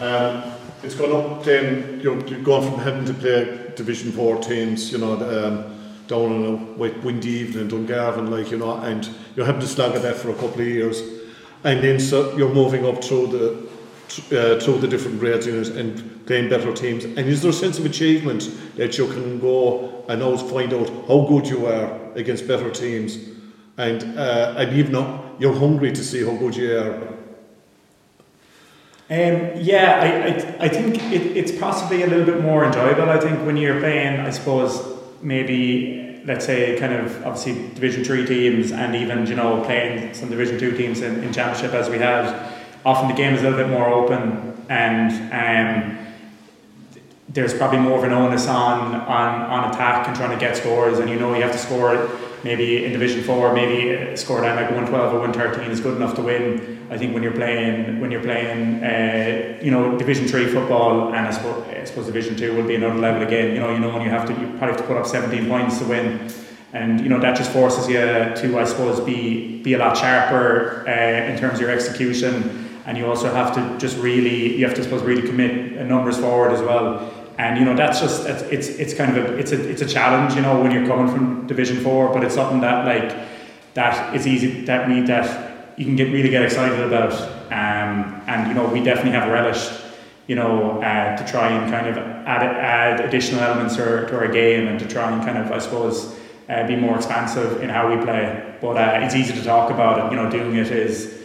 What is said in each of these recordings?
Um, it's gone up. Then you're, you're going from having to play Division Four teams, you know, um, down on a wet, windy evening in Dungarvan, like you know, and you're having to slog at that for a couple of years, and then so you're moving up through the uh, through the different grades and playing better teams. And is there a sense of achievement that you can go and always find out how good you are against better teams, and uh, and even though you're hungry to see how good you are. Um, yeah, I, I, I think it, it's possibly a little bit more enjoyable. I think when you're playing, I suppose maybe let's say kind of obviously Division Three teams and even you know playing some Division Two teams in, in Championship as we have often the game is a little bit more open and um, there's probably more of an onus on, on, on attack and trying to get scores and you know you have to score maybe in division 4 maybe score down like 112 or 113 is good enough to win. I think when you're playing when you're playing uh, you know division 3 football and I suppose, I suppose division 2 will be another level again. You know you know when you have to you probably have to put up 17 points to win. And you know that just forces you to I suppose be be a lot sharper uh, in terms of your execution. And you also have to just really you have to suppose really commit numbers forward as well and you know that's just it's it's kind of a it's a it's a challenge you know when you're coming from division 4 but it's something that like that is easy that we that you can get really get excited about. Um, and you know we definitely have relished you know uh, to try and kind of add add additional elements to, to our game and to try and kind of I suppose uh, be more expansive in how we play. But uh, it's easy to talk about it. You know doing it is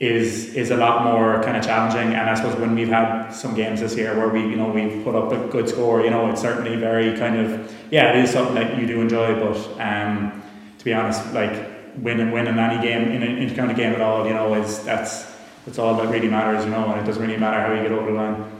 is is a lot more kind of challenging. And I suppose when we've had some games this year where we you know we've put up a good score, you know, it's certainly very kind of yeah, it is something that you do enjoy. But um, to be honest, like winning winning any game in any kind of game at all, you know, is that's that's all that really matters, you know, and it doesn't really matter how you get over the line.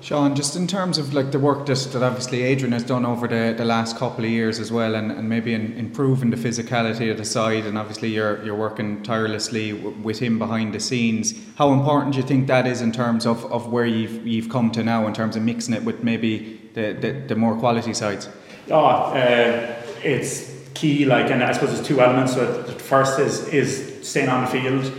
Sean, just in terms of like the work that, that obviously Adrian has done over the, the last couple of years as well, and, and maybe in improving the physicality of the side, and obviously you're you're working tirelessly w- with him behind the scenes. How important do you think that is in terms of, of where you've you've come to now in terms of mixing it with maybe the, the, the more quality sides? Oh, uh, it's key. Like, and I suppose there's two elements. So the first is is staying on the field,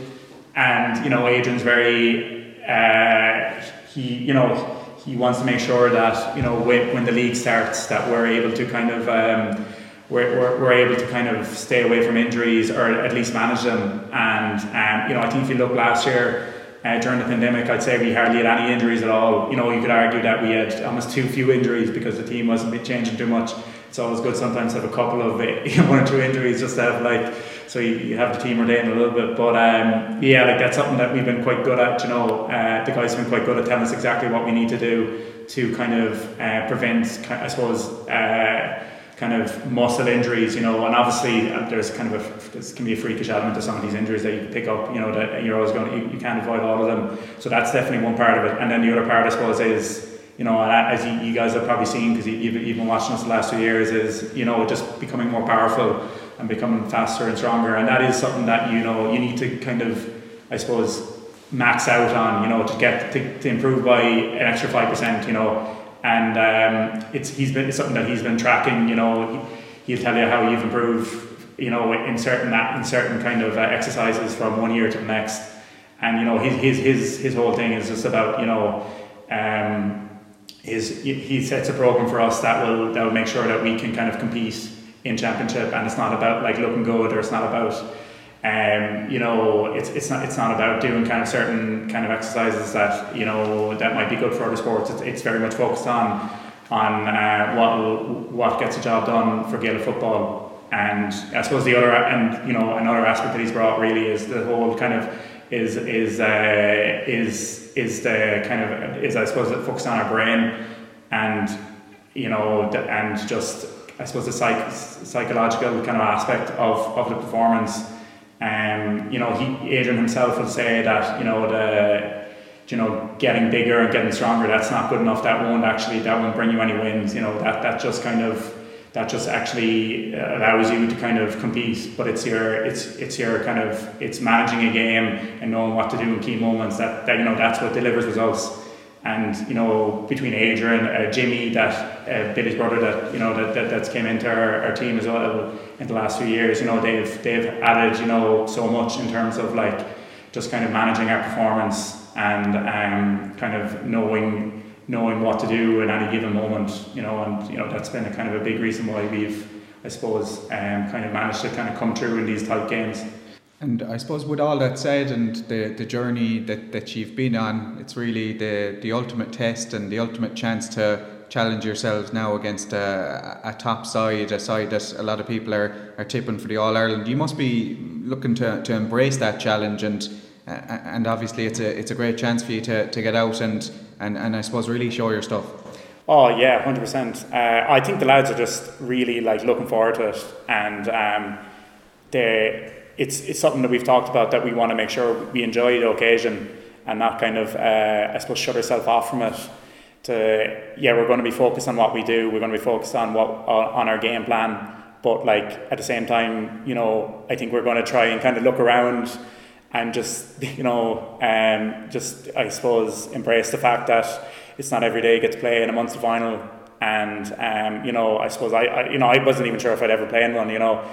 and you know Adrian's very uh, he you know he wants to make sure that you know when, when the league starts that we're able to kind of um, we're, we're, we're, able to kind of stay away from injuries or at least manage them. And um, you know I think if you look last year uh, during the pandemic I'd say we hardly had any injuries at all. You know you could argue that we had almost too few injuries because the team wasn't changing too much it's always good sometimes to have a couple of one or two injuries just to have like so you, you have the team retained a little bit. But um, yeah, like that's something that we've been quite good at. You know, uh, the guys have been quite good at telling us exactly what we need to do to kind of uh, prevent, I suppose. Uh, kind of muscle injuries, you know, and obviously uh, there's kind of a can be a freakish element to some of these injuries that you pick up, you know, that you're always going to, you, you can't avoid all of them. So that's definitely one part of it. And then the other part, I suppose, is you know, as you, guys have probably seen because you've, been watching us the last two years, is you know just becoming more powerful and becoming faster and stronger. And that is something that you know you need to kind of, I suppose, max out on. You know, to get to, to improve by an extra five percent. You know, and um, it's he's been it's something that he's been tracking. You know, he, will tell you how you've improved. You know, in certain that in certain kind of uh, exercises from one year to the next. And you know, his his his his whole thing is just about you know. Um, is he sets a program for us that will that will make sure that we can kind of compete in championship and it's not about like looking good or it's not about um, you know it's, it's not it's not about doing kind of certain kind of exercises that you know that might be good for other sports. It's, it's very much focused on on uh, what what gets a job done for Gaelic football. And I suppose the other and you know another aspect that he's brought really is the whole kind of is is uh, is is the kind of is I suppose it focused on our brain and you know and just I suppose the psych, psychological kind of aspect of, of the performance. Um, you know, he Adrian himself will say that you know the you know getting bigger and getting stronger that's not good enough. That won't actually that won't bring you any wins. You know that that just kind of that just actually allows you to kind of compete. But it's your it's it's your kind of it's managing a game and knowing what to do in key moments. That that you know that's what delivers results and you know between Adrian, uh, Jimmy, that uh, Billy's brother, that you know that, that that's came into our, our team as well in the last few years. You know they've they've added you know so much in terms of like just kind of managing our performance. and um, kind of knowing knowing what to do in any given moment, you know, and you know that's been a kind of a big reason why we've, I suppose, um, kind of managed to kind of come through in these tight games. And I suppose with all that said and the, the journey that, that you've been on, it's really the, the ultimate test and the ultimate chance to challenge yourselves now against a, a top side, a side that a lot of people are, are tipping for the All Ireland. You must be looking to, to embrace that challenge and and obviously it's a it's a great chance for you to, to get out and, and, and I suppose really show your stuff. Oh yeah, hundred uh, percent. I think the lads are just really like looking forward to it, and um, they it's it's something that we've talked about that we want to make sure we enjoy the occasion and not kind of uh, I suppose shut ourselves off from it. To yeah, we're going to be focused on what we do. We're going to be focused on what on our game plan. But like at the same time, you know, I think we're going to try and kind of look around and just you know um, just I suppose embrace the fact that it's not every day you get to play in a Munster final. And um, you know I suppose I, I, you know I wasn't even sure if I'd ever play in one you know.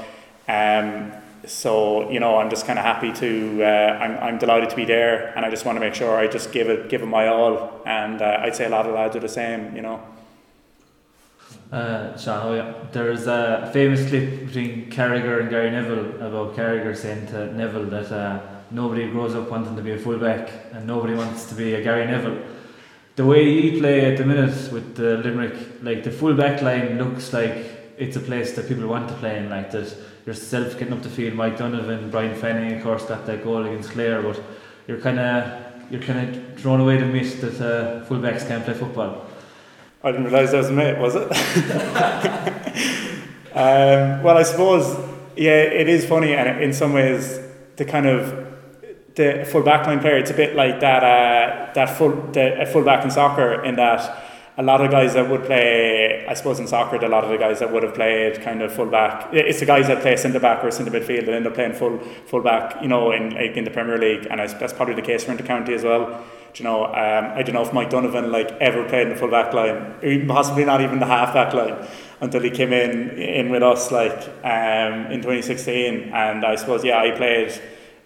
Um, so you know I'm just kind of happy to uh, I'm, I'm delighted to be there and I just want to make sure I just give it give it my all. And uh, I'd say a lot of lads are the same you know. Uh, Sean, oh yeah. There's a famous clip between Carragher and Gary Neville about Carragher saying to Neville that uh, nobody grows up wanting to be a fullback and nobody wants to be a Gary Neville. The way you play at the minute with the Limerick, like the fullback line looks like it's a place that people want to play in, like that yourself getting up the field, Mike Donovan, Brian Fanning of course got that goal against Clare, but you're kinda you're kinda thrown away the myth that uh, fullbacks can't play football. I didn't realise that was a myth, was it? um, well I suppose yeah, it is funny and in some ways the kind of the full backline player, it's a bit like that uh, that full the a full back in soccer in that a lot of guys that would play, I suppose in soccer, a lot of the guys that would have played kind of full back, it's the guys that play centre back or centre midfield that end up playing full full back, you know, in like in the Premier League, and I, that's probably the case for Intercounty as well. Do you know, um, I don't know if Mike Donovan like ever played in the full back line, possibly not even the half back line, until he came in in with us like um, in 2016, and I suppose yeah, I played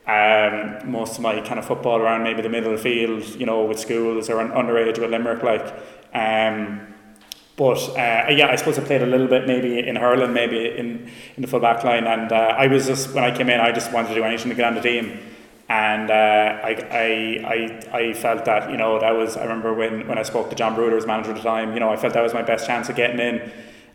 um, most of my kind of football around maybe the middle of the field, you know, with schools or an underage with Limerick, like. Um, but uh, yeah, I suppose I played a little bit maybe in hurling, maybe in, in the full back line. And uh, I was just, when I came in, I just wanted to do anything to get on the team. And uh, I, I, I, I felt that, you know, that was, I remember when, when I spoke to John Brudair as manager at the time, you know, I felt that was my best chance of getting in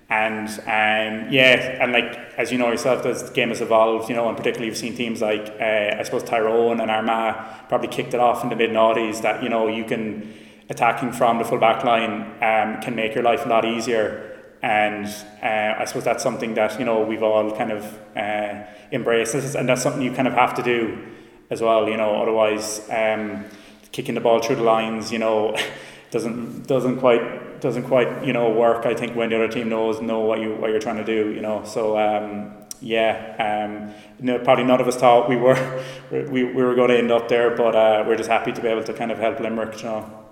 and um, yeah, and like as you know yourself, as the game has evolved, you know, and particularly you've seen teams like uh, I suppose Tyrone and Armagh probably kicked it off in the mid noughties that you know you can attacking from the full back line um, can make your life a lot easier. And uh, I suppose that's something that you know we've all kind of uh, embraced, and that's something you kind of have to do as well. You know, otherwise, um, kicking the ball through the lines, you know, doesn't doesn't quite doesn't quite you know work. I think when the other team knows know what you what you're trying to do, you know. So um, yeah, um, no, probably none of us thought we were we, we were going to end up there, but uh, we're just happy to be able to kind of help Limerick, you know.